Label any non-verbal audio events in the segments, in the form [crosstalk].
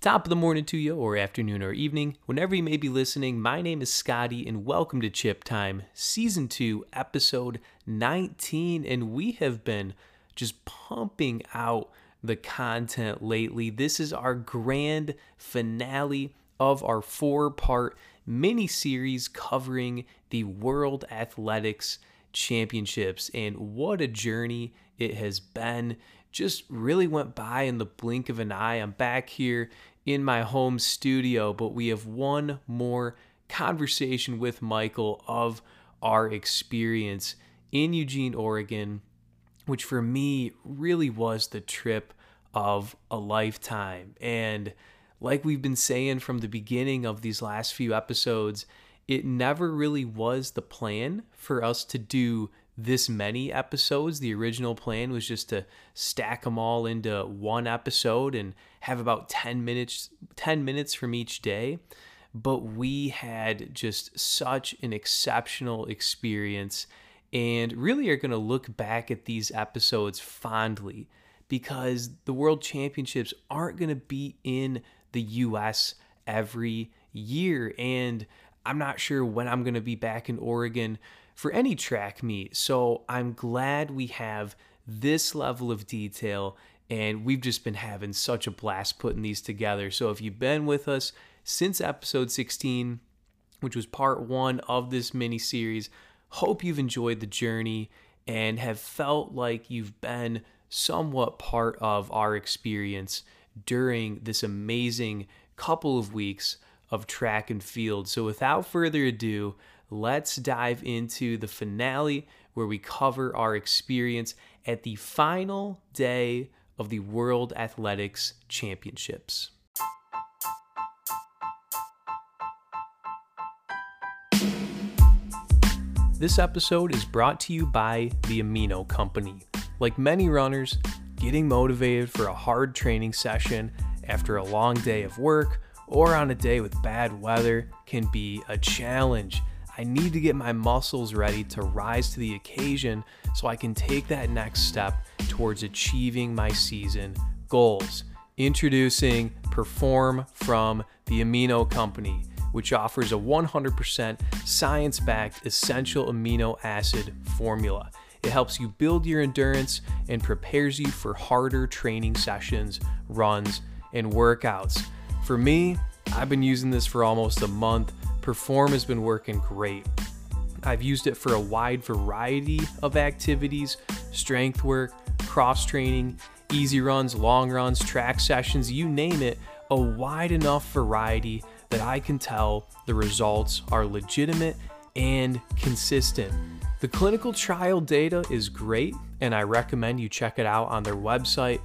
Top of the morning to you, or afternoon or evening, whenever you may be listening. My name is Scotty, and welcome to Chip Time, Season 2, Episode 19. And we have been just pumping out the content lately. This is our grand finale of our four part mini series covering the World Athletics Championships. And what a journey it has been! Just really went by in the blink of an eye. I'm back here in my home studio, but we have one more conversation with Michael of our experience in Eugene, Oregon, which for me really was the trip of a lifetime. And like we've been saying from the beginning of these last few episodes, it never really was the plan for us to do this many episodes. The original plan was just to stack them all into one episode and have about 10 minutes 10 minutes from each day. But we had just such an exceptional experience and really are going to look back at these episodes fondly because the World Championships aren't going to be in the US every year and I'm not sure when I'm going to be back in Oregon for any track meet. So I'm glad we have this level of detail and we've just been having such a blast putting these together. So if you've been with us since episode 16, which was part one of this mini series, hope you've enjoyed the journey and have felt like you've been somewhat part of our experience during this amazing couple of weeks of track and field. So without further ado, let's dive into the finale where we cover our experience at the final day of the World Athletics Championships. This episode is brought to you by the Amino Company. Like many runners, getting motivated for a hard training session after a long day of work or on a day with bad weather can be a challenge. I need to get my muscles ready to rise to the occasion so I can take that next step towards achieving my season goals. Introducing Perform from the Amino Company, which offers a 100% science backed essential amino acid formula. It helps you build your endurance and prepares you for harder training sessions, runs, and workouts. For me, I've been using this for almost a month Perform has been working great. I've used it for a wide variety of activities strength work, cross training, easy runs, long runs, track sessions, you name it, a wide enough variety that I can tell the results are legitimate and consistent. The clinical trial data is great, and I recommend you check it out on their website.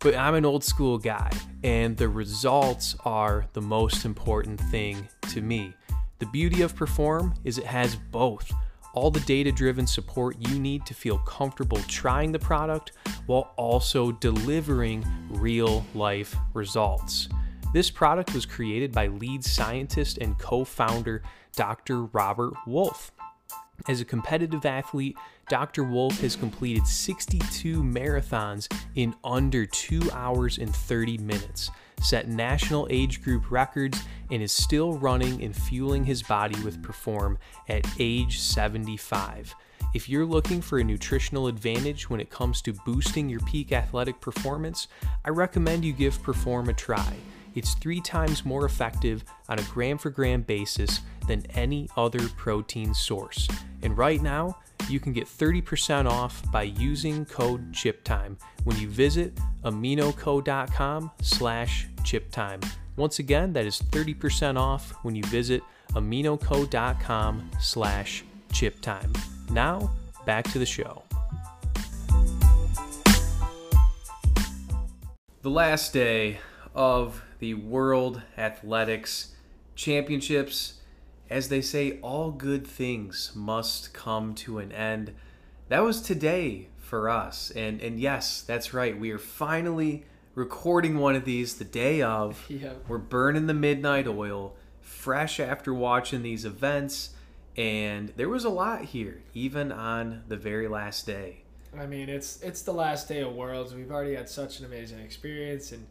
But I'm an old school guy, and the results are the most important thing to me. The beauty of Perform is it has both all the data driven support you need to feel comfortable trying the product while also delivering real life results. This product was created by lead scientist and co founder Dr. Robert Wolfe. As a competitive athlete, Dr. Wolfe has completed 62 marathons in under 2 hours and 30 minutes set national age group records, and is still running and fueling his body with Perform at age 75. If you're looking for a nutritional advantage when it comes to boosting your peak athletic performance, I recommend you give Perform a try. It's three times more effective on a gram for gram basis than any other protein source. And right now, you can get 30% off by using code CHIPTIME when you visit aminoco.com slash chiptime. Once again, that is 30% off when you visit aminoco.com slash chiptime. Now, back to the show. The last day of the World Athletics Championships as they say, all good things must come to an end. That was today for us. And and yes, that's right. We are finally recording one of these the day of. [laughs] Yep. We're burning the midnight oil, fresh after watching these events. And there was a lot here, even on the very last day. I mean, it's it's the last day of Worlds. We've already had such an amazing experience, and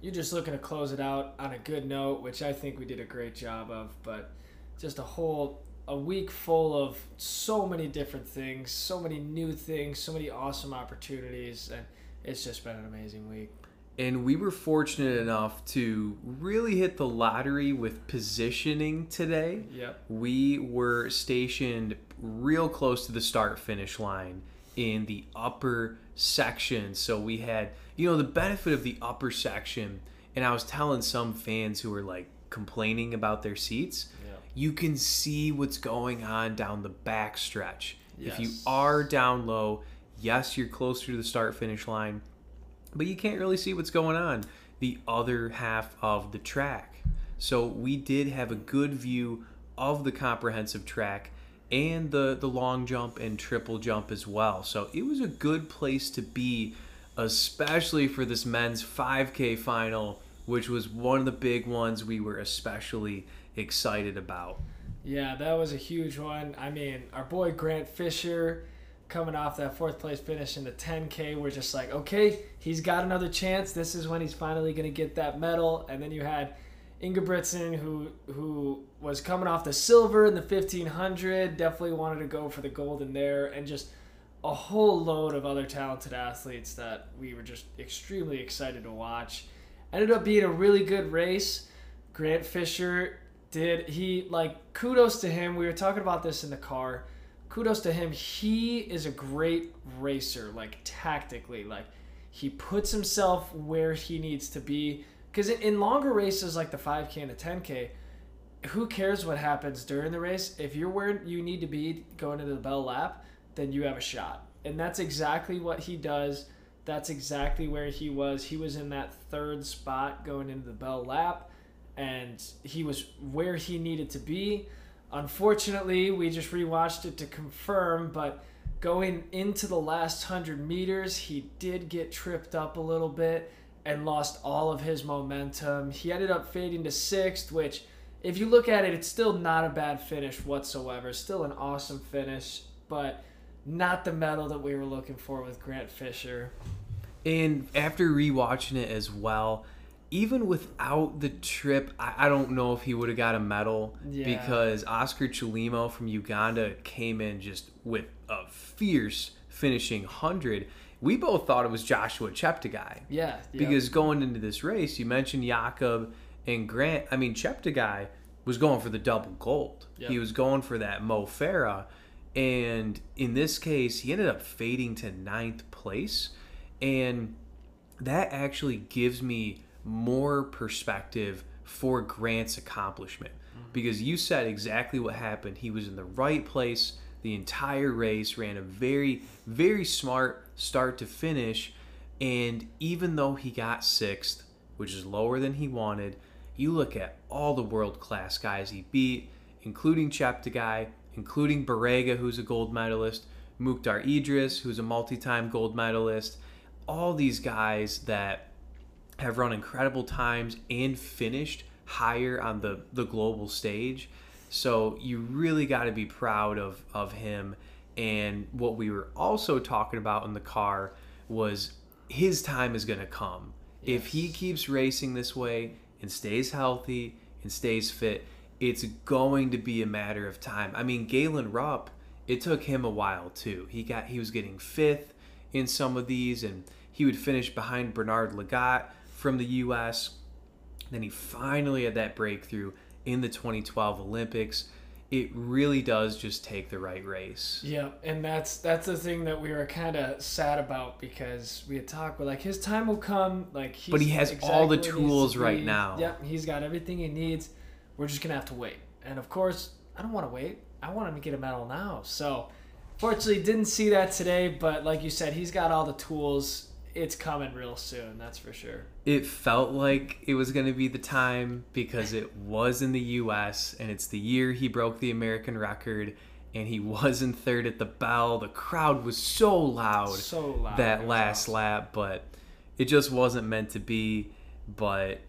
you're just looking to close it out on a good note, which I think we did a great job of. But just a whole a week full of so many different things, so many new things, so many awesome opportunities, and it's just been an amazing week. And we were fortunate enough to really hit the lottery with positioning today. Yep. We were stationed real close to the start finish line in the upper section. So we had, you know, the benefit of the upper section. And I was telling some fans who were like complaining about their seats, Yep. you can see what's going on down the back stretch. If you are down low, yes, you're closer to the start finish line, but you can't really see what's going on the other half of the track. So we did have a good view of the comprehensive track and the the long jump and triple jump as well. So it was a good place to be especially for this men's 5k final which was one of the big ones we were especially excited about. Yeah, that was a huge one. I mean, our boy Grant Fisher coming off that fourth place finish in the 10K, we're just like, okay, he's got another chance. This is when he's finally going to get that medal. And then you had Ingebrigtsen, who who was coming off the silver in the 1500, definitely wanted to go for the gold in there, and just a whole load of other talented athletes that we were just extremely excited to watch. Ended up being a really good race. Grant Fisher did he like kudos to him. We were talking about this in the car. Kudos to him. He is a great racer, like tactically. Like he puts himself where he needs to be. Because in, longer races like the 5K and the 10K, who cares what happens during the race? If you're where you need to be going into the bell lap, then you have a shot. And that's exactly what he does. That's exactly where he was. He was in that third spot going into the bell lap, and he was where he needed to be. Unfortunately, we just rewatched it to confirm, but going into the last 100 meters, he did get tripped up a little bit and lost all of his momentum. He ended up fading to sixth, which, if you look at it, it's still not a bad finish whatsoever. Still an awesome finish, but not the medal that we were looking for with Grant Fisher. And after rewatching it as well, even without the trip, I, I don't know if he would have got a medal Yeah. because Oscar Chelimo from Uganda came in just with a fierce finishing 100. We both thought it was Joshua Cheptegei Yeah, yeah. because going into this race, you mentioned Jakob and Grant. I mean, Cheptegei was going for the double gold. Yep. He was going for that Mo Farah. And in this case, he ended up fading to ninth place. And that actually gives me more perspective for Grant's accomplishment mm-hmm. because you said exactly what happened. He was in the right place the entire race, ran a very, very smart start to finish. And even though he got sixth, which is lower than he wanted, you look at all the world class guys he beat, including Cheptegei, including Barega, who's a gold medalist, Muktar Edris, who's a multi time gold medalist, all these guys that have run incredible times and finished higher on the, the global stage. So you really got to be proud of, of him. And what we were also talking about in the car was his time is going to come. If he keeps racing this way and stays healthy and stays fit, it's going to be a matter of time. I mean, Galen Rupp, it took him a while too. He got he was getting fifth in some of these, and he would finish behind Bernard Lagat from the U.S. Then he finally had that breakthrough in the 2012 Olympics. It really does just take the right race. Yeah, and that's that's the thing that we were kind of sad about because we had talked with like his time will come, like he's But he has all the exactly where he needs to tools right now. Yep, he's got everything he needs. We're just gonna have to wait, and of course, I don't want to wait. I want him to get a medal now. So, fortunately, didn't see that today. But like you said, he's got all the tools. It's coming real soon. That's for sure. It felt like it was going to be the time because it was in the US and it's the year he broke the American record and he was in third at the bell. The crowd was so loud So loud. That last awesome. lap, but it just wasn't meant to be. But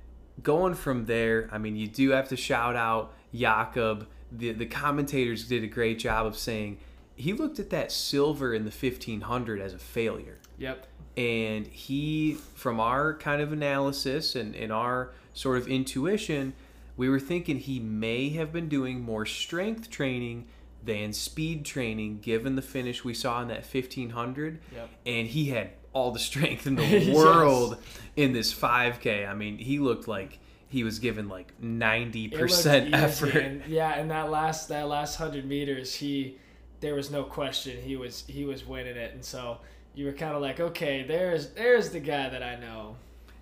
going from there, I mean, you do have to shout out Jakob. The, the commentators did a great job of saying he looked at that silver in the 1500 as a failure Yep. And he, from our kind of analysis and, and our sort of intuition, we were thinking he may have been doing more strength training than speed training given the finish we saw in that 1500 Yep. and he had all the strength in [laughs] the Yes. world in this 5k i mean he looked like he was given like 90% effort and [laughs] yeah, and that last that last hundred meters, he there was no question he was he was winning it, and so you were kind of like, okay, there's there's the guy that I know.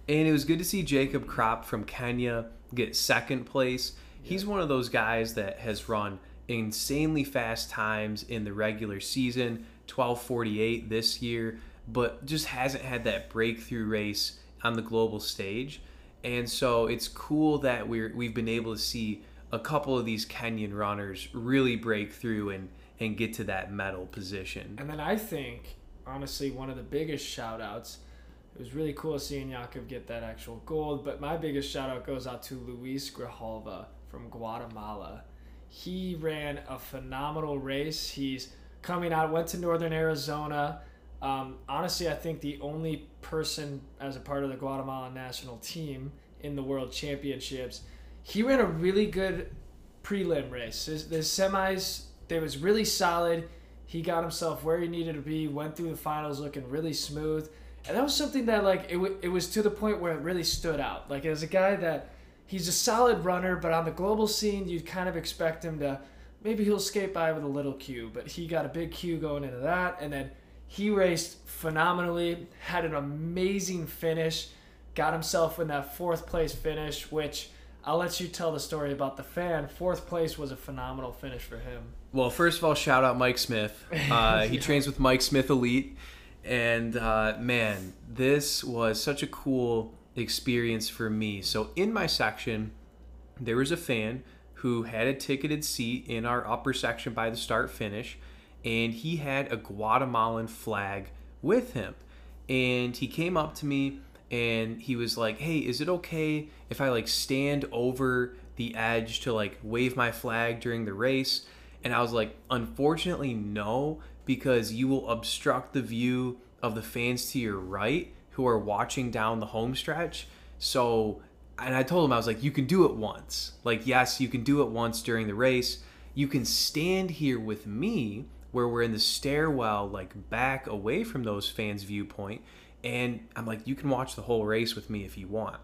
And it was good to see Jacob Krop from Kenya get second place. He's one of those guys that has run insanely fast times in the regular season, 1248 this year, but just hasn't had that breakthrough race on the global stage. And so it's cool that we're we've been able to see a couple of these Kenyan runners really break through and and get to that medal position. And then I think, honestly, one of the biggest shout outs, it was really cool seeing Yakov get that actual gold, but my biggest shout out goes out to Luis Grijalva from Guatemala. He ran a phenomenal race. He's coming out, went to Northern Arizona. Um, honestly, I think the only person as a part of the Guatemalan national team in the World Championships, he ran a really good prelim race. His, the semis, they was really solid. He got himself where he needed to be. Went through the finals looking really smooth, and that was something that like it, w- it was to the point where it really stood out. Like as a guy that he's a solid runner, but on the global scene, you'd kind of expect him to maybe he'll skate by with a little cue, but he got a big cue going into that, and then he raced phenomenally, had an amazing finish, got himself in that fourth place finish, which I'll let you tell the story about the fan. Fourth place was a phenomenal finish for him. Well, first of all, shout out Mike Smith. [laughs] Uh, he trains with Mike Smith Elite, and uh, man, this was such a cool experience for me. So in my section, there was a fan who had a ticketed seat in our upper section by the start finish, and he had a Guatemalan flag with him. And he came up to me and he was like, "Hey, is it okay if I like stand over the edge to like wave my flag during the race?" And I was like, "Unfortunately, no, because you will obstruct the view of the fans to your right who are watching down the home stretch." So, and I told him I was like, "You can do it once. Like, yes, you can do it once during the race. You can stand here with me where we're in the stairwell like back away from those fans viewpoint and I'm like you can watch the whole race with me if you want.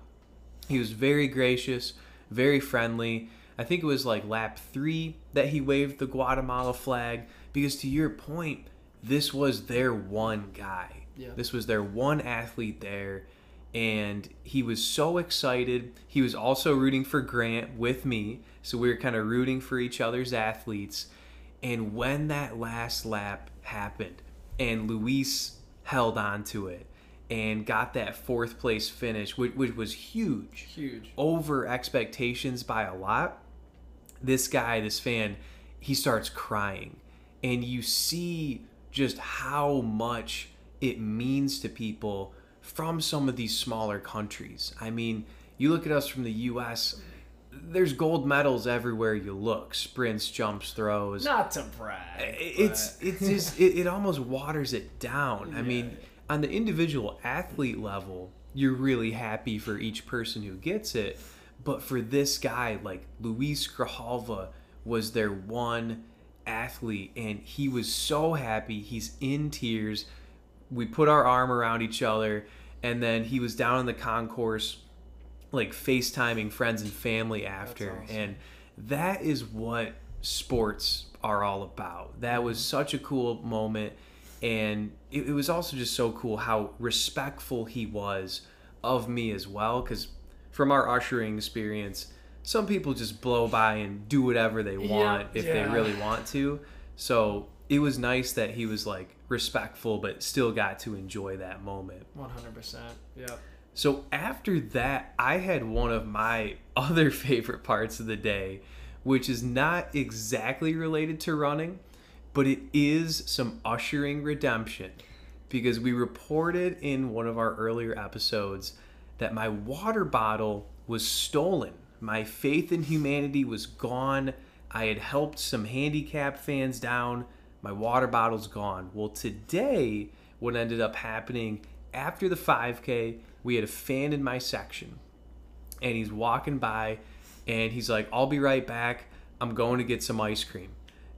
He was very gracious, very friendly. I think it was like lap 3 that he waved the Guatemala flag because to your point this was their one guy. Yeah. This was their one athlete there and he was so excited. He was also rooting for Grant with me, so we were kind of rooting for each other's athletes. And when that last lap happened and Luis held on to it and got that fourth place finish, which, which was huge, Huge. over expectations by a lot, this guy, this fan, he starts crying. And you see just how much it means to people from some of these smaller countries. I mean, you look at us from the US, there's gold medals everywhere you look sprints, jumps, throws Not to brag. it's but- it's just it, it almost waters it down. I mean, on the individual athlete level, you're really happy for each person who gets it, but for this guy, like Luis Grijalva was their one athlete, and he was so happy. He's in tears. We put our arm around each other, and then he was down in the concourse, like FaceTiming friends and family after, awesome. and that is what sports are all about. That was such a cool moment. And it, it was also just so cool how respectful he was of me as well. Because from our ushering experience, some people just blow by and do whatever they Yeah, want if they really want to. So it was nice that he was like respectful, but still got to enjoy that moment. 100%. Yep. So after that, I had one of my [laughs] other favorite parts of the day, which is not exactly related to running, but it is some ushering redemption because we reported in one of our earlier episodes that my water bottle was stolen. My faith in humanity was gone. I had helped some handicap fans down. My water bottle's gone. Well, today, what ended up happening after the 5K, we had a fan in my section, and he's walking by, and he's like, "I'll be right back. I'm going to get some ice cream,"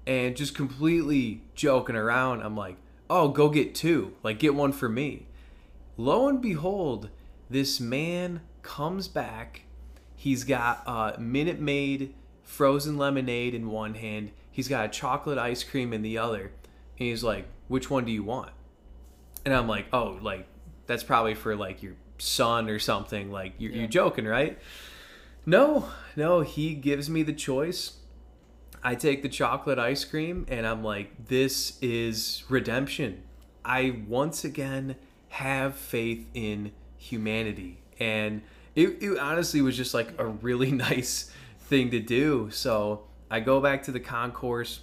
and just completely joking around. I'm like, "Oh, go get two. Like, get one for me." Lo and behold, this man comes back. He's got a Minute Maid frozen lemonade in one hand. He's got a chocolate ice cream in the other. And he's like, "Which one do you want?" And I'm like, "Oh, like that's probably for like your son or something. Like you're, Yeah. you're joking, right?" No, no. He gives me the choice. I take the chocolate ice cream, and I'm like, "This is redemption." I once again have faith in humanity, and it, it honestly was just like a really [laughs] nice thing to do. So I go back to the concourse.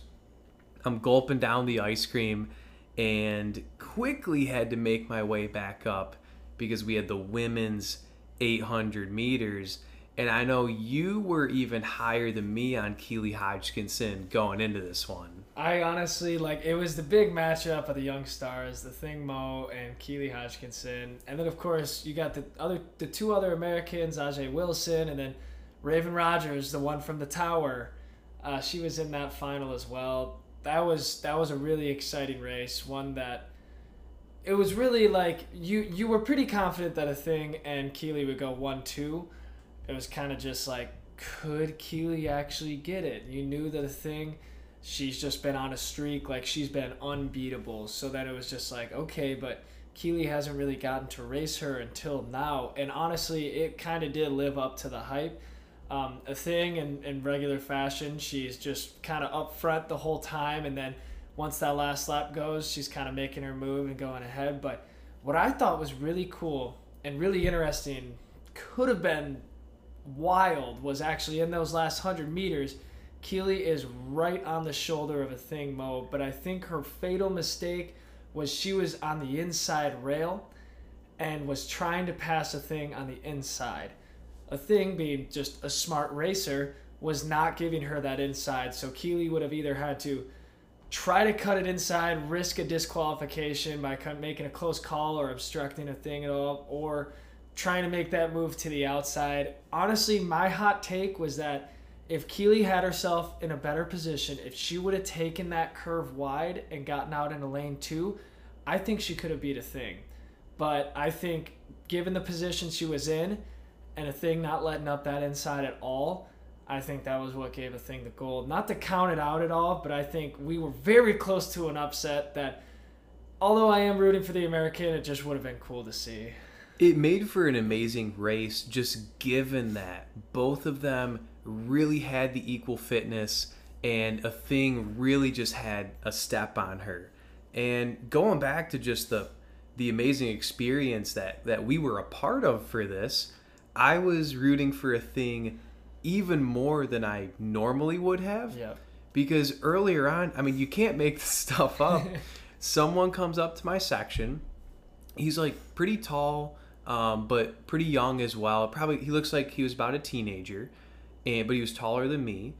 I'm gulping down the ice cream and quickly had to make my way back up because we had the women's 800 meters. And I know you were even higher than me on Keely Hodgkinson going into this one. I honestly like it was the big matchup of the young stars, the Thing Mu and Keely Hodgkinson, and then of course you got the other the two other Americans, Ajeé Wilson, and then Raevyn Rogers, the one from the Tower. Uh, she was in that final as well. That was that was a really exciting race, one that it was really like you you were pretty confident that Athing and Keely would go one two. It was kind of just like could Keely actually get it? You knew that Athing she's just been on a streak like she's been unbeatable so that it was just like okay but Keely hasn't really gotten to race her until now and honestly it kind of did live up to the hype um, Athing in, in regular fashion she's just kind of up front the whole time and then once that last lap goes she's kind of making her move and going ahead. But what i thought was really cool and really interesting could have been wild was actually in those last 100 meters Keely is right on the shoulder of Athing Mu, but I think her fatal mistake was she was on the inside rail and was trying to pass Athing on the inside. Athing being just a smart racer was not giving her that inside, so Keely would have either had to try to cut it inside, risk a disqualification by making a close call or obstructing Athing at all, or trying to make that move to the outside. Honestly, my hot take was that if Keely had herself in a better position, if she would have taken that curve wide and gotten out into lane two, I think she could have beat Athing. But I think, given the position she was in, and Athing not letting up that inside at all, I think that was what gave Athing the gold. Not to count it out at all, but I think we were very close to an upset that, although I am rooting for the American, it just would have been cool to see. It made for an amazing race, just given that both of them really had the equal fitness, and Athing really just had a step on her. And going back to just the the amazing experience that that we were a part of for this, I was rooting for Athing even more than I normally would have Yep. because earlier on, I mean, you can't make [laughs] this stuff up. [laughs] Someone comes up to my section. He's like pretty tall, um, but pretty young as well. Probably he looks like he was about a teenager, and but he was taller than me.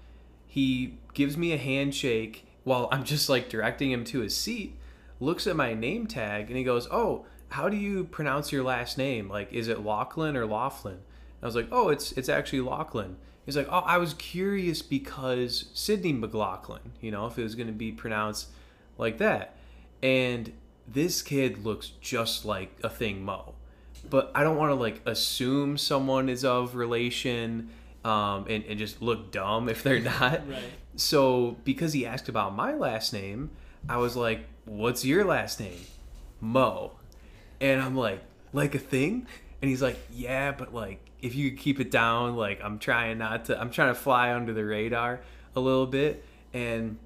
He gives me a handshake while I'm just like directing him to his seat. Looks at my name tag and he goes, "Oh, how do you pronounce your last name? Like, is it Laughlin or Laughlin?" I was like, "Oh, it's it's actually Laughlin." He's like, "Oh, I was curious because Sydney McLaughlin, you know, if it was going to be pronounced like that." And this kid looks just like Athing Mu, but I don't want to like assume someone is of relation um, and and just look dumb if they're not. [laughs] Right. So because he asked about my last name, I was like, "What's your last name?" Mu. And I'm like, "Like Athing?" And he's like, "Yeah, but like if you could keep it down, like I'm trying not to I'm trying to fly under the radar a little bit." And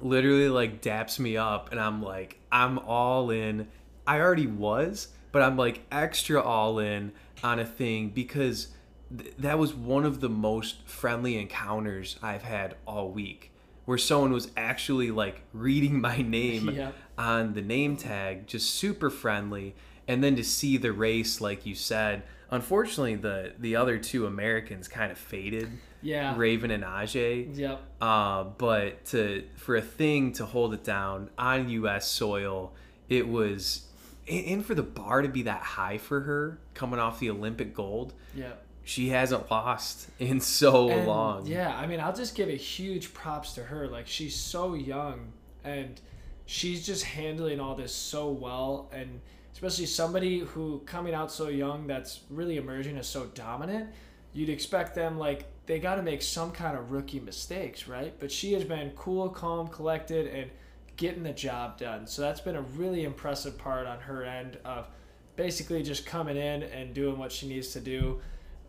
literally like daps me up and I'm like, "I'm all in." I already was, but I'm like extra all in on Athing because th- that was one of the most friendly encounters I've had all week where someone was actually like reading my name [laughs] Yeah. on the name tag, just super friendly. And then to see the race, like you said, unfortunately, the the other two Americans kind of faded, Yeah. Raevyn and Ajeé. Yep. Uh, but to for Athing to hold it down on U.S. soil, it was and, for the bar to be that high for her coming off the Olympic gold, Yeah. she hasn't lost in so And, long. Yeah, I mean, I'll just give a huge props to her. Like, she's so young and she's just handling all this so well. And especially somebody who coming out so young that's really emerging is so dominant, you'd expect them, like, they got to make some kind of rookie mistakes, right? But she has been cool, calm, collected, and getting the job done. So that's been a really impressive part on her end of basically just coming in and doing what she needs to do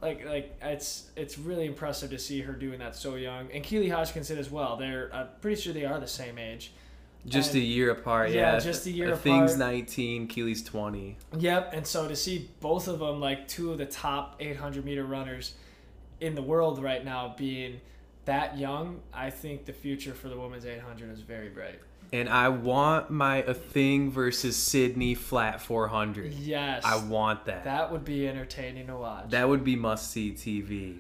like like it's it's really impressive to see her doing that so young and Keely Hodgkinson as well. They're I'm pretty sure they are the same age. Just And- a year apart, Yeah, yeah. just a year Thing's apart. 19, Keely's 20. Yep, and so to see both of them like two of the top 800 meter runners in the world right now being that young, I think the future for the women's 800 is very bright. And I want my Athing versus Sydney flat 400. Yes, I want that. that would be entertaining to watch. That would be must see TV.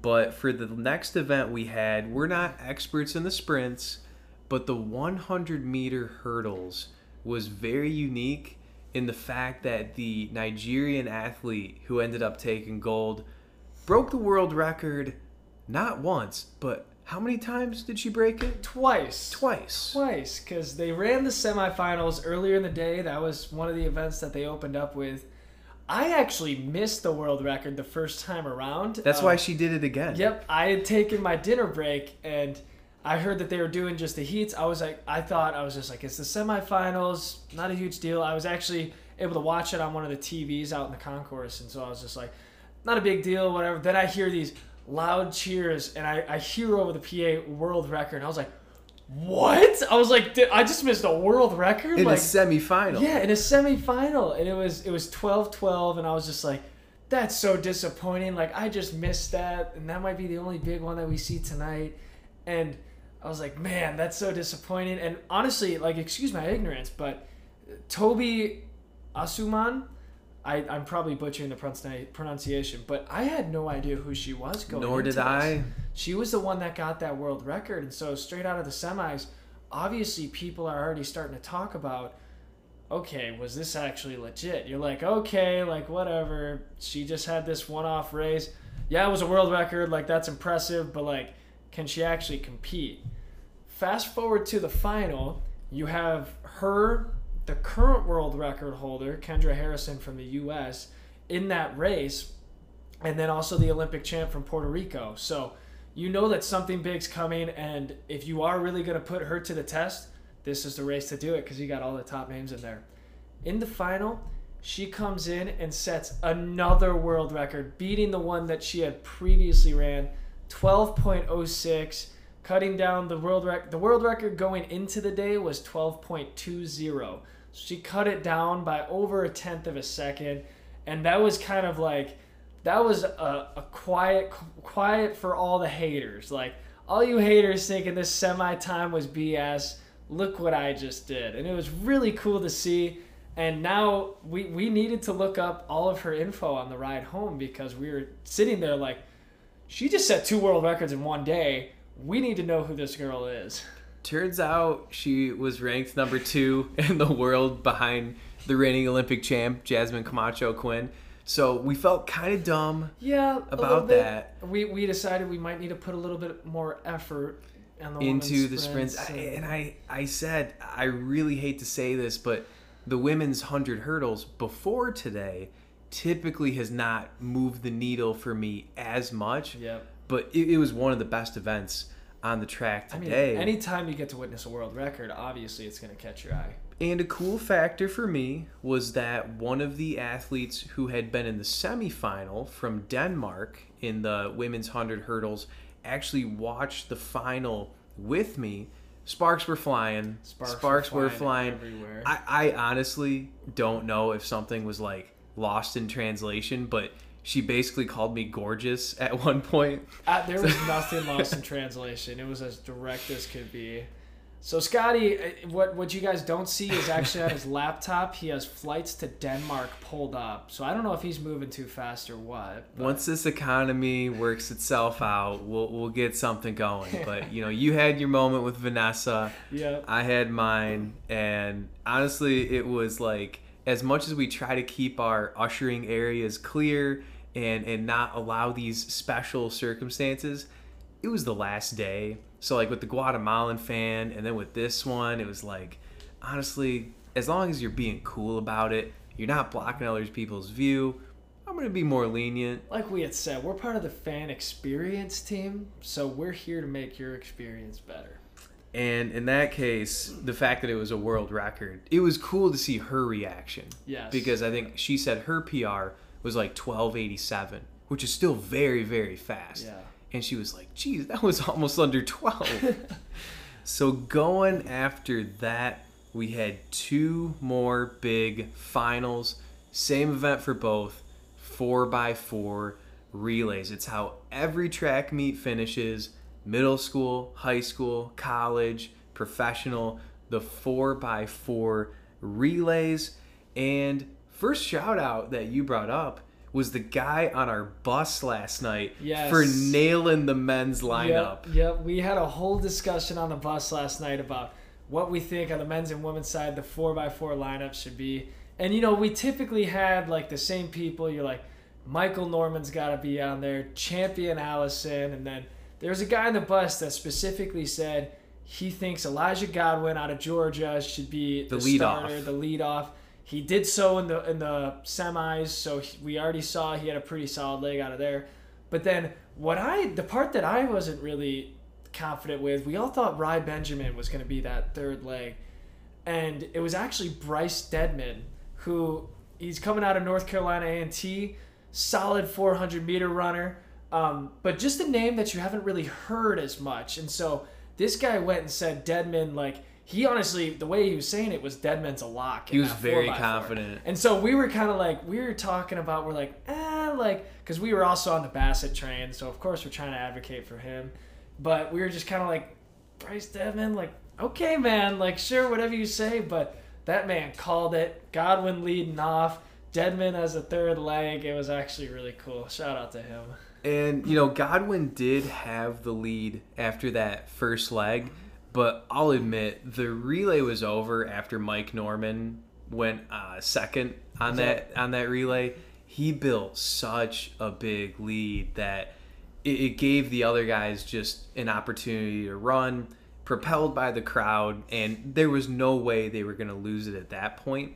But for the next event we had, we're not experts in the sprints, but the 100 meter hurdles was very unique in the fact that the Nigerian athlete who ended up taking gold broke the world record not once, but how many times did she break it? twice. Twice. Twice, because they ran the semifinals earlier in the day. That was one of the events that they opened up with. I actually missed the world record the first time around. That's Um, why she did it again. Yep, I had taken my dinner break and I heard that they were doing just the heats. I was like, I thought I was just like, it's the semifinals, not a huge deal. I was actually able to watch it on one of the TVs out in the concourse, and so I was just like, not a big deal, whatever. Then I hear these loud cheers, and I, I hear over the PA world record, and I was like, what? I was like, "Dude, I just missed a world record. In like, a semifinal. yeah, in a semifinal, and it was it was 12-12, and I was just like, that's so disappointing. Like I just missed that, and that might be the only big one that we see tonight. And I was like, man, that's so disappointing. And honestly, like, excuse my ignorance, but Toby Asuman, I, I'm probably butchering the pronunci- pronunciation, but I had no idea who she was going. To be. Nor did this I. she was the one that got that world record and so straight out of the semis obviously people are already starting to talk about okay was this actually legit you're like okay like whatever she just had this one-off race yeah it was a world record like that's impressive but like can she actually compete? Fast forward to the final. You have her the current world record holder kendra harrison from the us in that race and then also the olympic champ from puerto rico. So you know that something big's coming and if you are really going to put her to the test this is the race to do it because you got all the top names in there. In the final she comes in and sets another world record beating the one that she had previously ran 12.06 cutting down the world rec- the world record going into the day was 12.20 she cut it down by over a tenth of a second. And that was kind of like that was a, a quiet quiet for all the haters. Like all you haters thinking this semi time was bs look what i just did. And it was really cool to see. And now we, we needed to look up all of her info on the ride home because we were sitting there like she just set two world records in one day we need to know who this girl is Turns out she was ranked number two [laughs] in the world behind the reigning Olympic champ, Jasmine Camacho Quinn. So we felt kind of dumb. yeah About that. we, we decided we might need to put a little bit more effort the into the sprints. I, and- and I, I said, I really hate to say this, but the women's 100 hurdles before today typically has not moved the needle for me as much. Yep. But it, it was one of the best events on the track I mean, today. anytime you get to witness a world record, obviously it's going to catch your eye. And a cool factor for me was that one of the athletes who had been in the semifinal from Denmark in the women's 100 hurdles actually watched the final with me. Sparks were flying. Sparks, were flying. everywhere. I, I honestly don't know if something was like lost in translation, but she basically called me gorgeous at one point. Uh, there was [laughs] nothing lost in translation. It was as direct as could be. So Scotty, uh, what what you guys don't see is actually on his [laughs] laptop. He has flights to Denmark pulled up. So I don't know if he's moving too fast or what. but- Once this economy works itself out, we'll we'll get something going. [laughs] But you know, you had your moment with Vanessa. yeah, I had mine, and honestly, it was like as much as we try to keep our ushering areas clear and and not allow these special circumstances, it was the last day. So like with the Guatemalan fan and then with this one, it was like honestly, as long as you're being cool about it, you're not blocking other people's view. I'm gonna be more lenient. Like we had said, we're part of the fan experience team, so we're here to make your experience better. And in that case, the fact that it was a world record, it was cool to see her reaction. Yes. Because I think she said her PR was like 1287, which is still very, very fast. Yeah. And she was like, geez, that was [laughs] almost under 12. [laughs] so going after that, we had two more big finals. Same event for both, four by four relays. It's how every track meet finishes middle school, high school, college, professional, the 4x4 relays. And first shout out that you brought up was the guy on our bus last night Yes. for nailing the men's lineup. Yep, yep. We had a whole discussion on the bus last night about what we think on the men's and women's side the 4x4 lineup should be. And, you know, we typically had like the same people. You're like, Michael Norman's got to be on there, Champion Allison. And then there's a guy on the bus that specifically said he thinks Elijah Godwin out of Georgia should be The the, lead starter, off. the lead off. He did so in the in the semis, so he, we already saw he had a pretty solid leg out of there. But then what I the part that I wasn't really confident with, we all thought Rai Benjamin was going to be that third leg, and it was actually Bryce Deadmon who he's coming out of North Carolina A and T, solid 400 meter runner, um, but just a name that you haven't really heard as much. And so this guy went and said Deadmon like. He honestly, the way he was saying it was Deadmon's a lock. He was very confident. And so we were kind of like, we were talking about, we're like, eh, like, because we were also on the Bassett train, so of course we're trying to advocate for him. But we were just kind of like, Bryce Deadmon, like, okay, man, like, sure, whatever you say. But that man called it. Godwin leading off, Deadmon as a third leg. It was actually really cool. Shout out to him. And you know, Godwin did have the lead after that first leg, but I'll admit the relay was over after Mike Norman went uh, second on that on that relay. He built such a big lead that it, it gave the other guys just an opportunity to run, propelled by the crowd, and there was no way they were going to lose it at that point.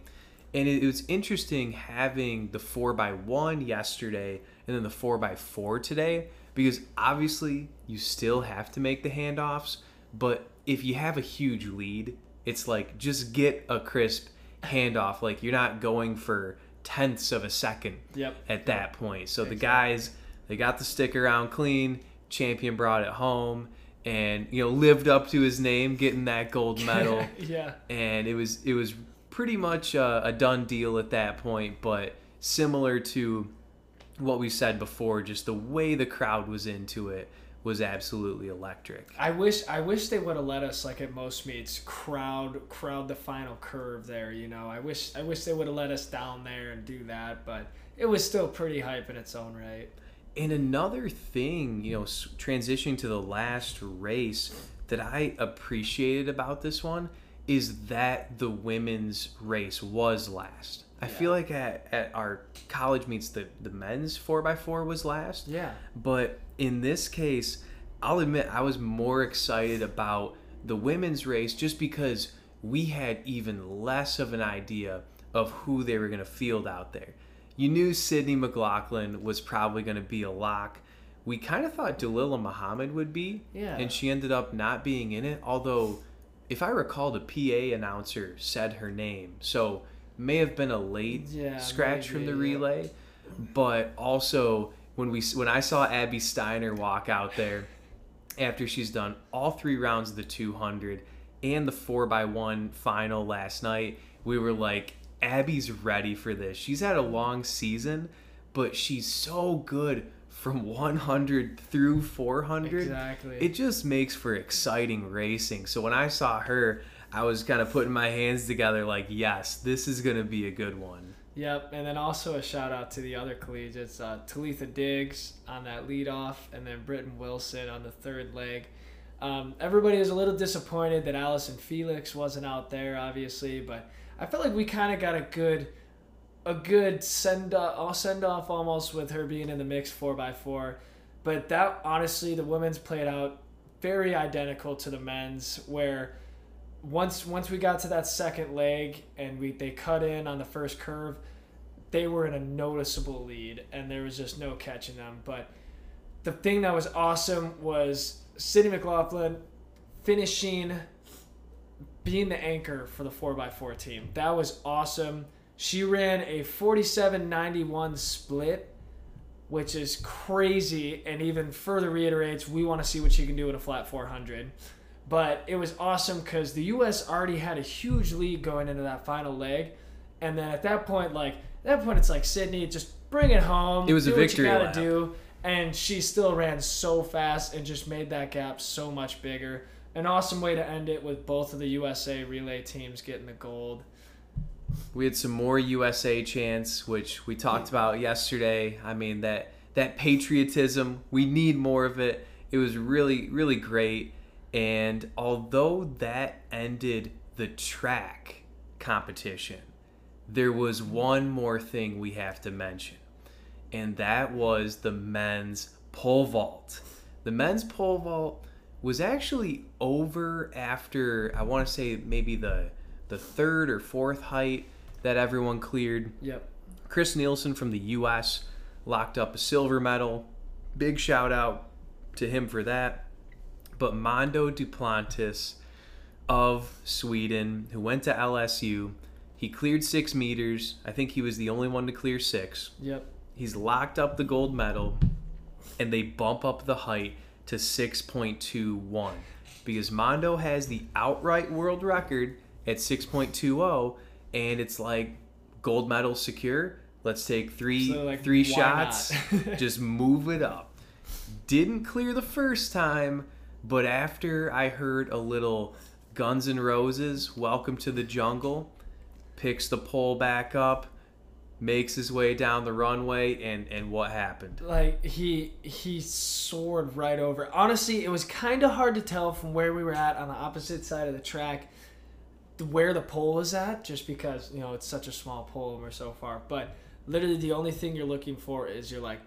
And it, it was interesting having the four by one yesterday and then the 4x4 today because obviously you still have to make the handoffs, but if you have a huge lead, it's like just get a crisp handoff. Like you're not going for tenths of a second Yep. at that point. So the guys, they got the stick around clean. Champion brought it home and you know lived up to his name, getting that gold [laughs] medal yeah. and it was it was pretty much a, a done deal at that point. But similar to what we said before, just the way the crowd was into it was absolutely electric. I wish I wish they would have let us like at most meets crowd crowd the final curve there. You know, I wish I wish they would have let us down there and do that, but it was still pretty hype in its own right. And another thing, you know, transitioning to the last race that I appreciated about this one is that the women's race was last. I feel like at, at our college meets, the, the men's 4x4 was last. Yeah. But in this case, I'll admit I was more excited about the women's race just because we had even less of an idea of who they were going to field out there. You knew Sydney McLaughlin was probably going to be a lock. We kind of thought Dalilah Muhammad would be, Yeah. and she ended up not being in it. Although, if I recall, the PA announcer said her name, so may have been a late Yeah, scratch from the maybe, yeah. relay. But also, when we when I saw Abby Steiner walk out there after she's done all three rounds of the 200 and the 4x1 final last night, we were like, Abby's ready for this. She's had a long season, but she's so good from 100 through 400. Exactly. It just makes for exciting racing. So when I saw her, I was kind of putting my hands together like, yes, this is going to be a good one. Yep, and then also a shout out to the other collegiates, uh, Talitha Diggs on that leadoff, and then Britton Wilson on the third leg. Um, everybody was a little disappointed that Allyson Felix wasn't out there, obviously, but I felt like we kind of got a good, a good send off, send off almost with her being in the mix four x four. But that honestly, the women's played out very identical to the men's, where once once we got to that second leg and we they cut in on the first curve, they were in a noticeable lead and there was just no catching them. But the thing that was awesome was Sydney McLaughlin finishing being the anchor for the 4x4 team. That was awesome. She ran a 47.91 split, which is crazy and even further reiterates we want to see what she can do in a flat 400. But it was awesome because the U.S. already had a huge lead going into that final leg. And then at that point, like, at that point, it's like, Sydney, just bring it home. It was do a victory What you lap. gotta do. And she still ran so fast and just made that gap so much bigger. An awesome way to end it with both of the USA relay teams getting the gold. We had some more USA chants, which we talked about yesterday. I mean that that patriotism, we need more of it. It was really really great. And although that ended the track competition, there was one more thing we have to mention. And that was the men's pole vault. The men's pole vault was actually over after I want to say maybe the the third or fourth height that everyone cleared. Yep. Chris Nilsen from the U.S. locked up a silver medal. Big shout out to him for that. But Mondo Duplantis of Sweden, who went to LSU, he cleared six meters. I think he was the only one to clear six. Yep. He's locked up the gold medal, and they bump up the height to 6.21 because Mondo has the outright world record at 6.20, and it's like gold medal secure. Let's take three So, like, three shots, [laughs] just move it up. Didn't clear the first time, but after I heard a little Guns N' Roses, "Welcome to the Jungle," picks the pole back up, makes his way down the runway, and and what happened? like he he soared right over. Honestly, it was kind of hard to tell from where we were at on the opposite side of the track where the pole was at, just because you know it's such a small pole and we're so far. But literally, the only thing you're looking for is you're like,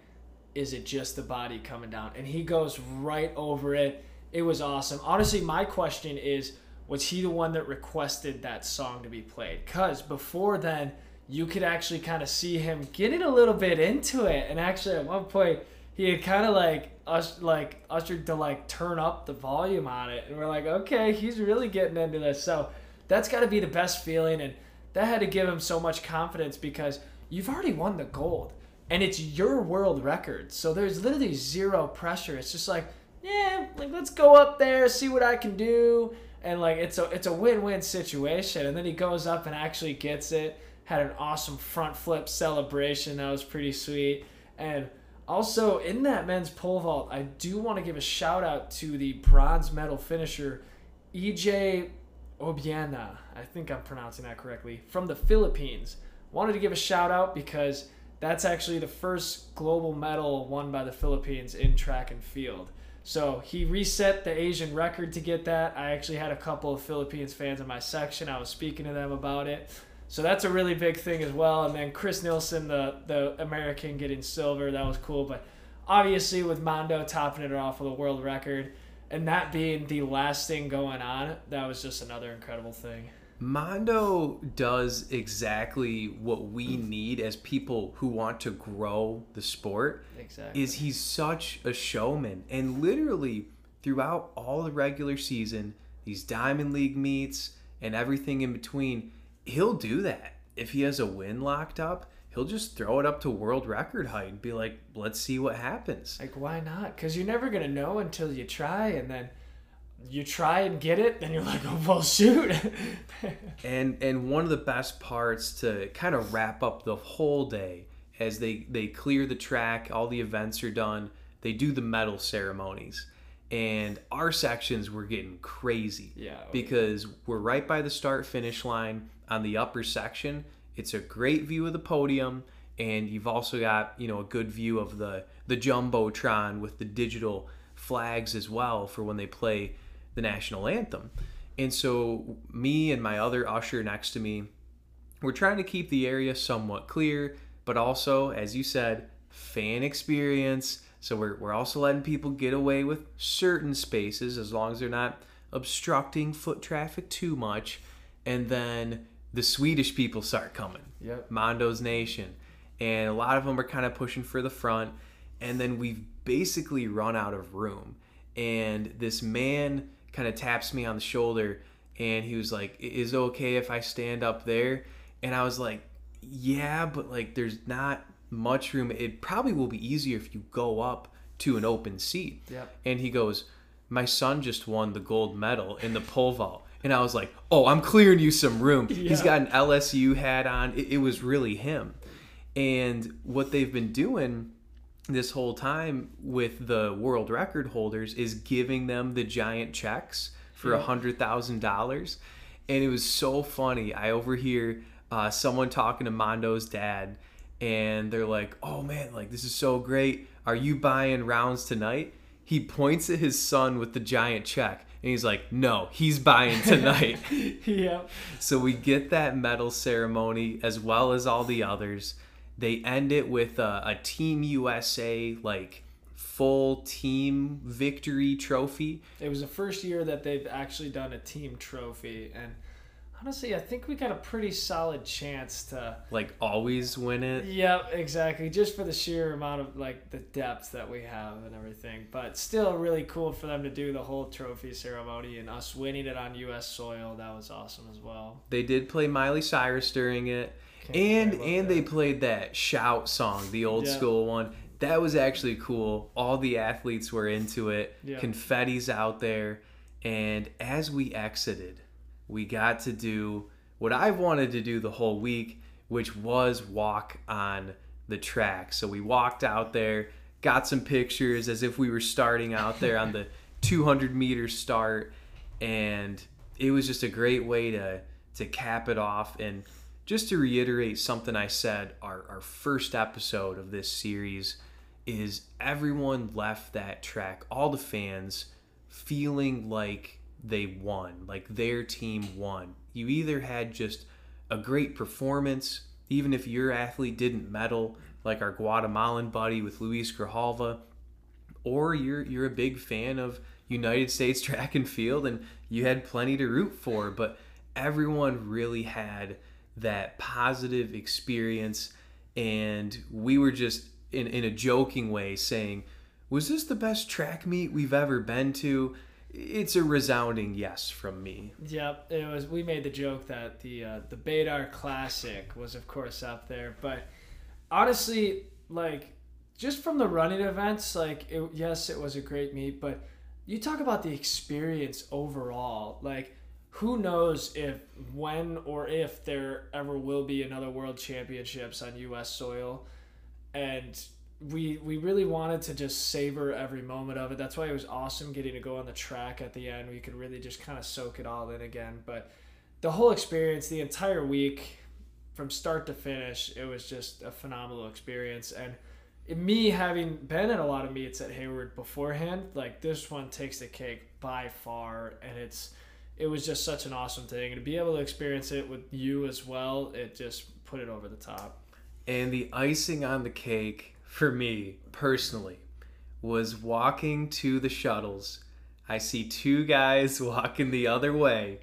is it just the body coming down? And he goes right over it. It was awesome. Honestly, my question is, was he the one that requested that song to be played? Cause before then you could actually kind of see him getting a little bit into it. And actually, at one point, he had kind of like us like ushered to like turn up the volume on it, and we're like, okay, he's really getting into this. So that's got to be the best feeling, and that had to give him so much confidence because you've already won the gold, and it's your world record. So there's literally zero pressure. It's just like, yeah, like let's go up there, see what I can do. And like it's a it's a win-win situation. And then he goes up and actually gets it. Had an awesome front flip celebration. That was pretty sweet. And also in that men's pole vault i do want to give a shout out to the bronze medal finisher ej obiena i think i'm pronouncing that correctly. From the philippines. Wanted to give a shout out because that's actually the first global medal won by the philippines in track and field so he reset the asian record to get that i actually had a couple of philippines fans in my section i was speaking to them about it so that's a really big thing as well. And then Chris Nilsen, the the American, getting silver, that was cool. But obviously with Mondo topping it off with a world record, and that being the last thing going on, that was just another incredible thing. Mondo does exactly what we hmm. need as people who want to grow the sport. Exactly. Is he's such a showman and literally throughout all the regular season, these Diamond League meets and everything in between, he'll do that. If he has a win locked up, he'll just throw it up to world record height and be like, "Let's see what happens." like why not? Because you're never gonna know until you try, and then you try and get it, then you're like, oh well, shoot. [laughs] And and one of the best parts to kind of wrap up the whole day as they they clear the track, all the events are done, they do the medal ceremonies. And our sections were getting crazy. Oh, yeah. Because we're right by the start finish line on the upper section. It's a great view of the podium and you've also got, you know, a good view of the the jumbotron with the digital flags as well for when they play the national anthem. And so, me and my other usher next to me, we're trying to keep the area somewhat clear, but also, as you said, fan experience. So, we're, we're also letting people get away with certain spaces as long as they're not obstructing foot traffic too much. And then the Swedish people start coming. Yep. Mondo's Nation. And a lot of them are kind of pushing for the front. And then we've basically run out of room. And this man kind of taps me on the shoulder and he was like, Is it okay if I stand up there? And I was like, Yeah, but like there's not much room. It probably will be easier if you go up to an open seat. Yep. And he goes, My son just won the gold medal in the pole vault. And I was like, Oh, I'm clearing you some room. He's got an LSU hat on. It, it was really him. And what they've been doing this whole time with the world record holders is giving them the giant checks for a hundred thousand dollars, and it was so funny. I overhear uh, someone talking to Mondo's dad, and they're like, "Oh man, like this is so great. Are you buying rounds tonight?" He points at his son with the giant check, and he's like, "No, he's buying tonight." [laughs] yep. So we get that medal ceremony as well as all the others. They end it with a, a Team USA like full team victory trophy. It was the first year that they've actually done a team trophy, and honestly, I think we got a pretty solid chance to. Like always win it. Yep, exactly. Just for the sheer amount of like the depth that we have and everything, but still really cool for them to do the whole trophy ceremony and us winning it on U.S. soil. That was awesome as well. They did play Miley Cyrus during it. And and they played that shout song, the old Yeah. school one. That was actually cool. All the athletes were into it. Yeah. Confetti's out there. And as we exited, we got to do what I've wanted to do the whole week, which was walk on the track. So we walked out there, got some pictures as if we were starting out there on the [laughs] 200 meter start, and it was just a great way to to cap it off. And just to reiterate something I said, our, our first episode of this series is everyone left that track, all the fans, feeling like they won, like their team won. You either had just a great performance, even if your athlete didn't medal, like our Guatemalan buddy with Luis Grijalva, or you're you're a big fan of United States [laughs] track and field and you had plenty to root for, but everyone really had that positive experience and we were just in, in a joking way saying, Was this the best track meet we've ever been to? It's a resounding yes from me. Yep, it was. We made the joke that the uh, the Badar Classic was, of course, up there. But honestly, like just from the running events, like it, yes, it was a great meet. But you talk about the experience overall. Like, who knows if, when, or if there ever will be another World Championships on U.S. soil, and we we really wanted to just savor every moment of it. That's why it was awesome getting to go on the track at the end. We could really just kind of soak it all in again. But the whole experience, the entire week, from start to finish, it was just a phenomenal experience. And me having been at a lot of meets at Hayward beforehand, like this one takes the cake by far, and it's it was just such an awesome thing. And to be able to experience it with you as well, it just put it over the top. And the icing on the cake for me personally was walking to the shuttles. I see two guys [laughs] walking the other way.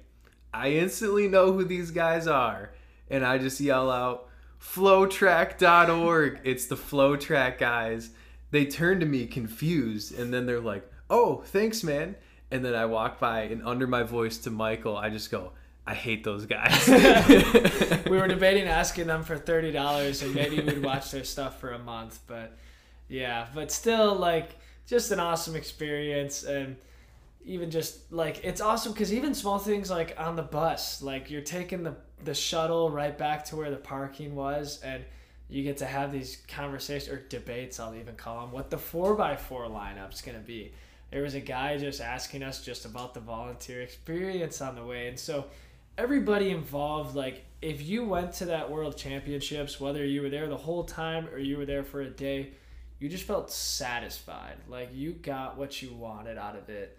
I instantly know who these guys are, and I just yell out, flotrack.org. It's the FloTrack guys. They turn to me confused, and then they're like, oh, thanks, man. And then I walk by, and under my voice to Michael, I just go, I hate those guys. [laughs] [laughs] we were debating asking them for thirty dollars and maybe we'd watch their stuff for a month, but yeah, but still like just an awesome experience and even just like it's awesome because even small things like on the bus, like you're taking the the shuttle right back to where the parking was and you get to have these conversations or debates I'll even call them what the 4x4 lineup's going to be. There was a guy just asking us just about the volunteer experience on the way and so everybody involved like if you went to that world championships whether you were there the whole time or you were there for a day you just felt satisfied like you got what you wanted out of it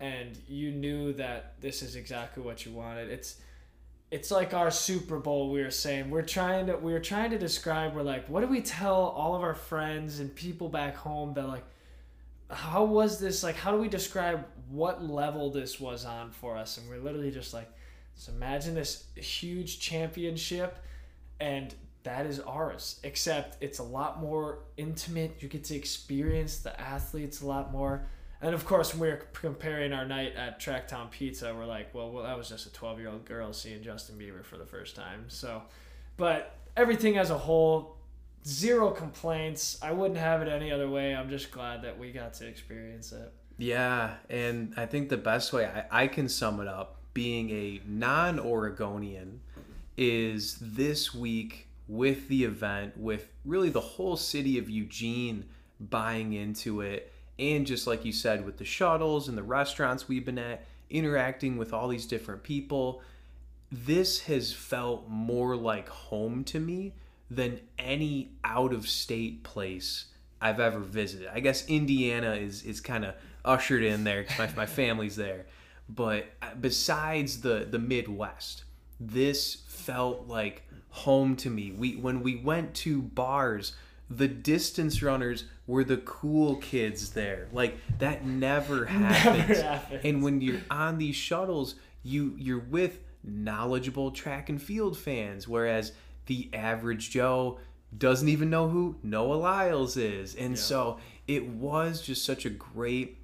and you knew that this is exactly what you wanted. It's it's like our Super Bowl we were saying. We're trying to we were trying to describe we're like, what do we tell all of our friends and people back home that like how was this like how do we describe what level this was on for us? And we're literally just like, so imagine this huge championship and that is ours. Except it's a lot more intimate. You get to experience the athletes a lot more and of course, when we are comparing our night at Tracktown Pizza, we're like, well, well, that was just a 12 year old girl seeing Justin Bieber for the first time. So, but everything as a whole, zero complaints. I wouldn't have it any other way. I'm just glad that we got to experience it. Yeah, and I think the best way I, I can sum it up, being a non Oregonian, is this week with the event, with really the whole city of Eugene buying into it and just like you said with the shuttles and the restaurants we've been at interacting with all these different people this has felt more like home to me than any out of state place I've ever visited. I guess Indiana is is kind of ushered in there my, my family's there. But uh, besides the the Midwest, this felt like home to me. We when we went to bars the distance runners were the cool kids there. Like that never [laughs] happens. Never happens. And when you're on these shuttles, you you're with knowledgeable track and field fans, whereas the average Joe doesn't even know who Noah Lyles is. And yeah. so it was just such a great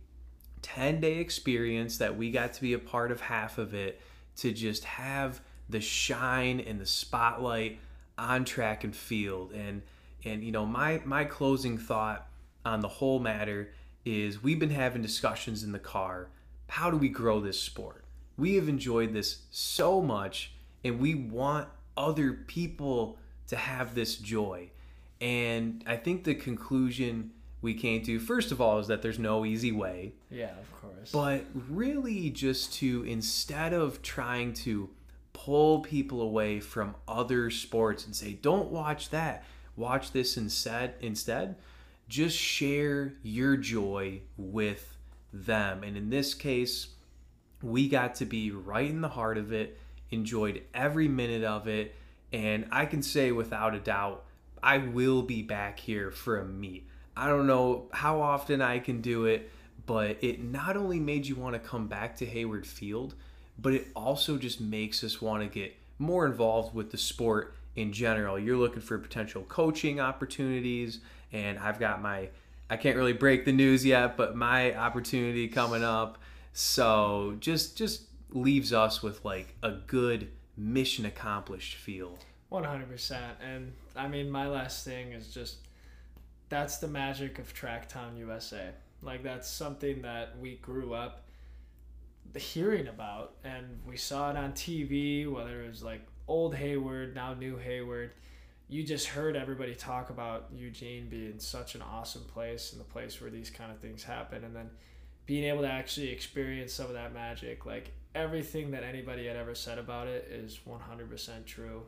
10 day experience that we got to be a part of half of it to just have the shine and the spotlight on track and field. And and you know, my my closing thought on the whole matter is we've been having discussions in the car. How do we grow this sport? We have enjoyed this so much and we want other people to have this joy. And I think the conclusion we came to, first of all, is that there's no easy way. Yeah, of course. But really, just to, instead of trying to pull people away from other sports and say, don't watch that, watch this instead instead just share your joy with them and in this case we got to be right in the heart of it enjoyed every minute of it and i can say without a doubt i will be back here for a meet i don't know how often i can do it but it not only made you want to come back to hayward field but it also just makes us want to get more involved with the sport in general. You're looking for potential coaching opportunities, and I've got my I can't really break the news yet, but my opportunity coming up. So just just leaves us with like a good mission accomplished feel. 100%. And I mean, my last thing is just that's the magic of Tracktown USA. Like that's something that we grew up hearing about and we saw it on TV, whether it was like old Hayward, now new Hayward. You just heard everybody talk about Eugene being such an awesome place and the place where these kind of things happen. And then being able to actually experience some of that magic, like everything that anybody had ever said about it is 100% true.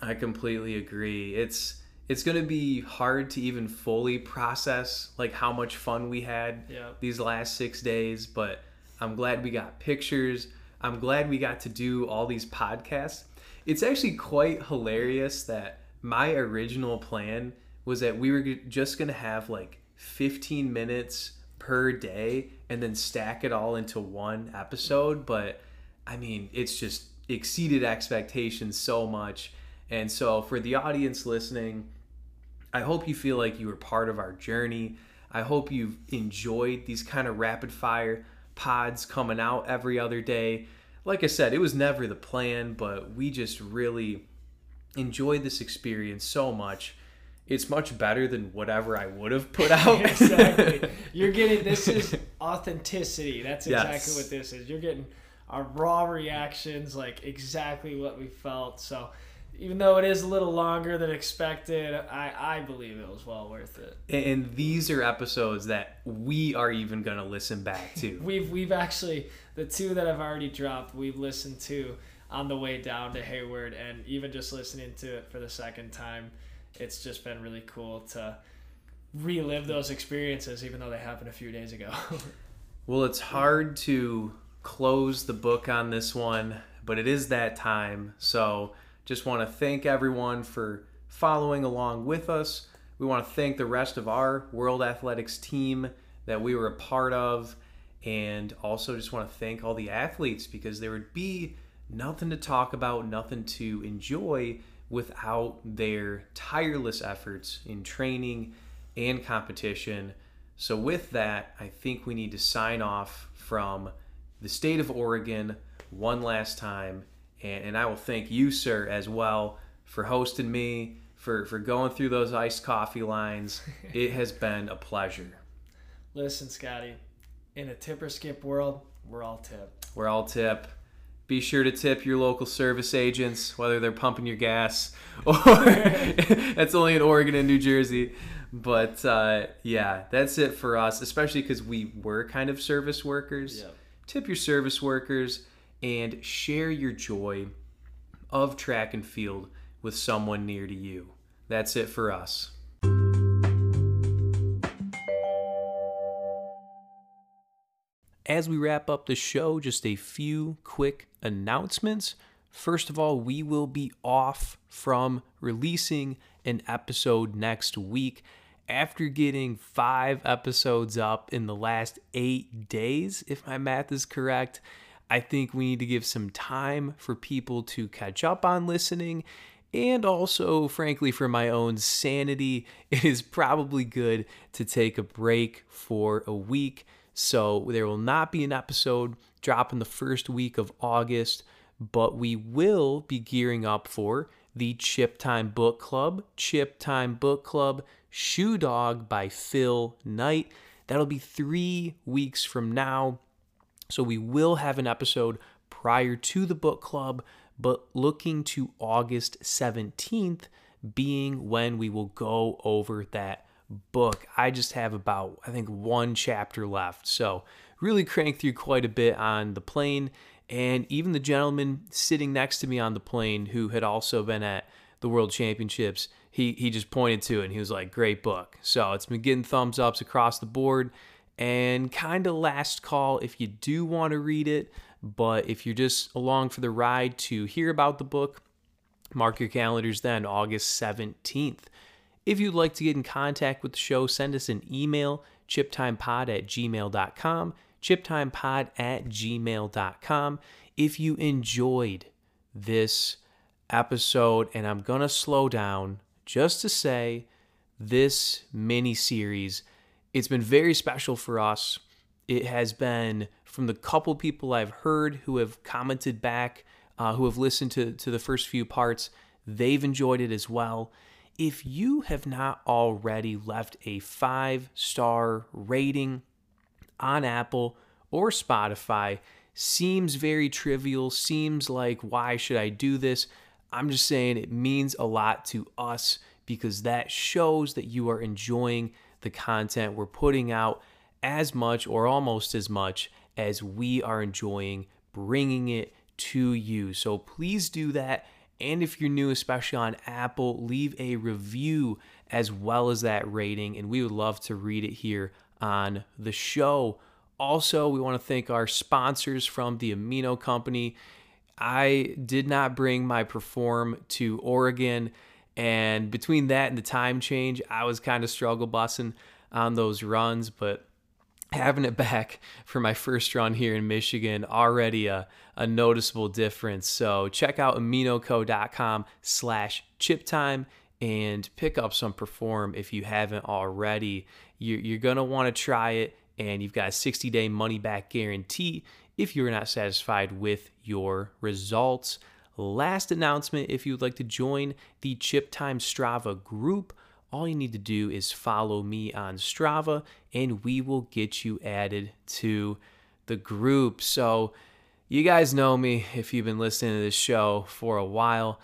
I completely agree. It's it's going to be hard to even fully process like how much fun we had these last 6 days, but I'm glad we got pictures. I'm glad we got to do all these podcasts it's actually quite hilarious that my original plan was that we were just going to have like 15 minutes per day and then stack it all into one episode. But I mean, it's just exceeded expectations so much. And so, for the audience listening, I hope you feel like you were part of our journey. I hope you've enjoyed these kind of rapid fire pods coming out every other day like I said, it was never the plan, but we just really enjoyed this experience so much. It's much better than whatever I would have put [laughs] out. exactly. [laughs] You're getting this is authenticity. That's exactly yes. what this is. You're getting our raw reactions, like exactly what we felt. So even though it is a little longer than expected, I, I believe it was well worth it. And these are episodes that we are even gonna listen back to. [laughs] we've we've actually the two that I've already dropped, we've listened to on the way down to Hayward, and even just listening to it for the second time, it's just been really cool to relive those experiences, even though they happened a few days ago. [laughs] Well, it's hard to close the book on this one, but it is that time. So just want to thank everyone for following along with us. We want to thank the rest of our World Athletics team that we were a part of. And also just want to thank all the athletes because there would be nothing to talk about, nothing to enjoy without their tireless efforts in training and competition. So, with that, I think we need to sign off from the state of Oregon one last time. And, and I will thank you, sir, as well for hosting me, for, for going through those iced coffee lines. [laughs] it has been a pleasure. Listen, Scotty, in a tip or skip world, we're all tip. We're all tip. Be sure to tip your local service agents, whether they're pumping your gas [laughs] or [laughs] that's only in Oregon and New Jersey. But uh, yeah, that's it for us, especially because we were kind of service workers. Yep. Tip your service workers and share your joy of track and field with someone near to you. That's it for us. As we wrap up the show, just a few quick announcements. First of all, we will be off from releasing an episode next week after getting five episodes up in the last eight days, if my math is correct. I think we need to give some time for people to catch up on listening. And also, frankly, for my own sanity, [laughs] it is probably good to take a break for a week. So, there will not be an episode dropping the first week of August, but we will be gearing up for the Chip Time Book Club. Chip Time Book Club Shoe Dog by Phil Knight. That'll be three weeks from now. So we will have an episode prior to the book club, but looking to August 17th being when we will go over that book. I just have about, I think, one chapter left. So really crank through quite a bit on the plane. And even the gentleman sitting next to me on the plane who had also been at the World Championships, he, he just pointed to it and he was like, great book. So it's been getting thumbs ups across the board. And kind of last call if you do want to read it, but if you're just along for the ride to hear about the book, mark your calendars then, August 17th. If you'd like to get in contact with the show, send us an email, chiptimepod at gmail.com, chiptimepod at gmail.com. If you enjoyed this episode, and I'm going to slow down just to say this mini series, it's been very special for us. It has been from the couple people I've heard who have commented back, uh, who have listened to, to the first few parts, they've enjoyed it as well. If you have not already left a five star rating on Apple or Spotify, seems very trivial, seems like, why should I do this? I'm just saying it means a lot to us because that shows that you are enjoying the content we're putting out as much or almost as much as we are enjoying bringing it to you. So please do that. And if you're new, especially on Apple, leave a review as well as that rating, and we would love to read it here on the show. Also, we want to thank our sponsors from the Amino Company. I did not bring my Perform to Oregon, and between that and the time change, I was kind of struggle bussing on those runs, but having it [laughs] back for my first run here in Michigan already a, a noticeable difference. So check out aminoco.com slash chip time and pick up some perform if you haven't already. You're, you're going to want to try it and you've got a 60 day money back guarantee if you're not satisfied with your results. Last announcement if you'd like to join the Chip Time Strava group, all you need to do is follow me on Strava and we will get you added to the group. So, you guys know me if you've been listening to this show for a while.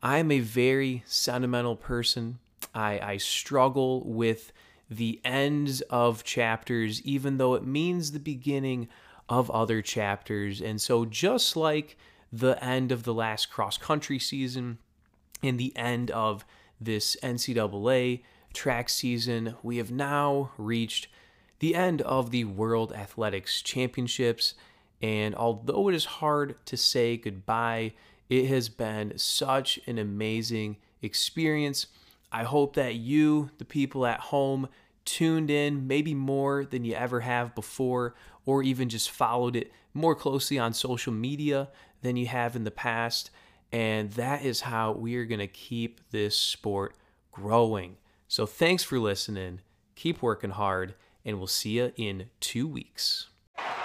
I'm a very sentimental person. I, I struggle with the ends of chapters, even though it means the beginning of other chapters. And so, just like the end of the last cross country season and the end of this NCAA track season, we have now reached the end of the World Athletics Championships. And although it is hard to say goodbye, it has been such an amazing experience. I hope that you, the people at home, tuned in maybe more than you ever have before, or even just followed it more closely on social media than you have in the past. And that is how we are going to keep this sport growing. So thanks for listening. Keep working hard, and we'll see you in two weeks.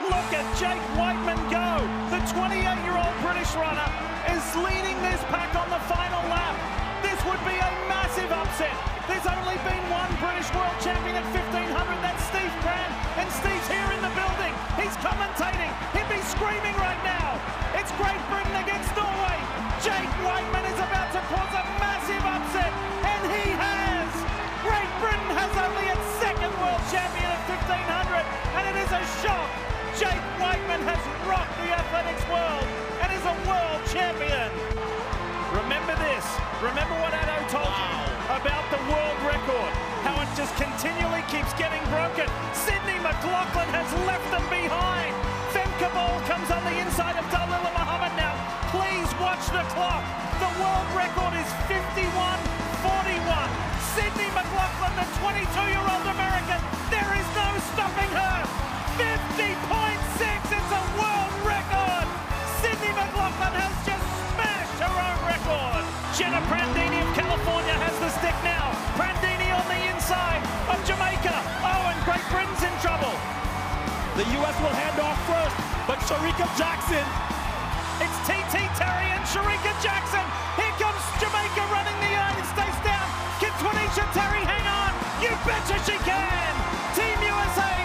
Look at Jake Wightman go. The 28-year-old British runner is leading this pack on the final lap. This would be a massive upset. There's only been one British world champion at 1500. That's Steve Cram. And Steve's here in the building. He's commentating. He'd be screaming right now. It's Great Britain against Norway. Jake Wightman is about to cause a massive upset. And he has. Great Britain has only its second world champion at 1500. And it is a shock. Jake Wightman has rocked the athletics world and is a world champion. Remember this. Remember what Ato told you about the world record. How it just continually keeps getting broken. Sydney McLaughlin has left them behind. Femke Bol comes on the inside of Dalilah Muhammad now. Please watch the clock. The world record is 51-41. Sydney McLaughlin, the 22-year-old American. There is no stopping her. 50.6. It's a world side of Jamaica. Oh, and Great Britain's in trouble. The US will hand off first, but Shericka Jackson. It's TeeTee Terry and Shericka Jackson. Here comes Jamaica running the United States down. Can Twanisha Terry hang on? You betcha she can. Team USA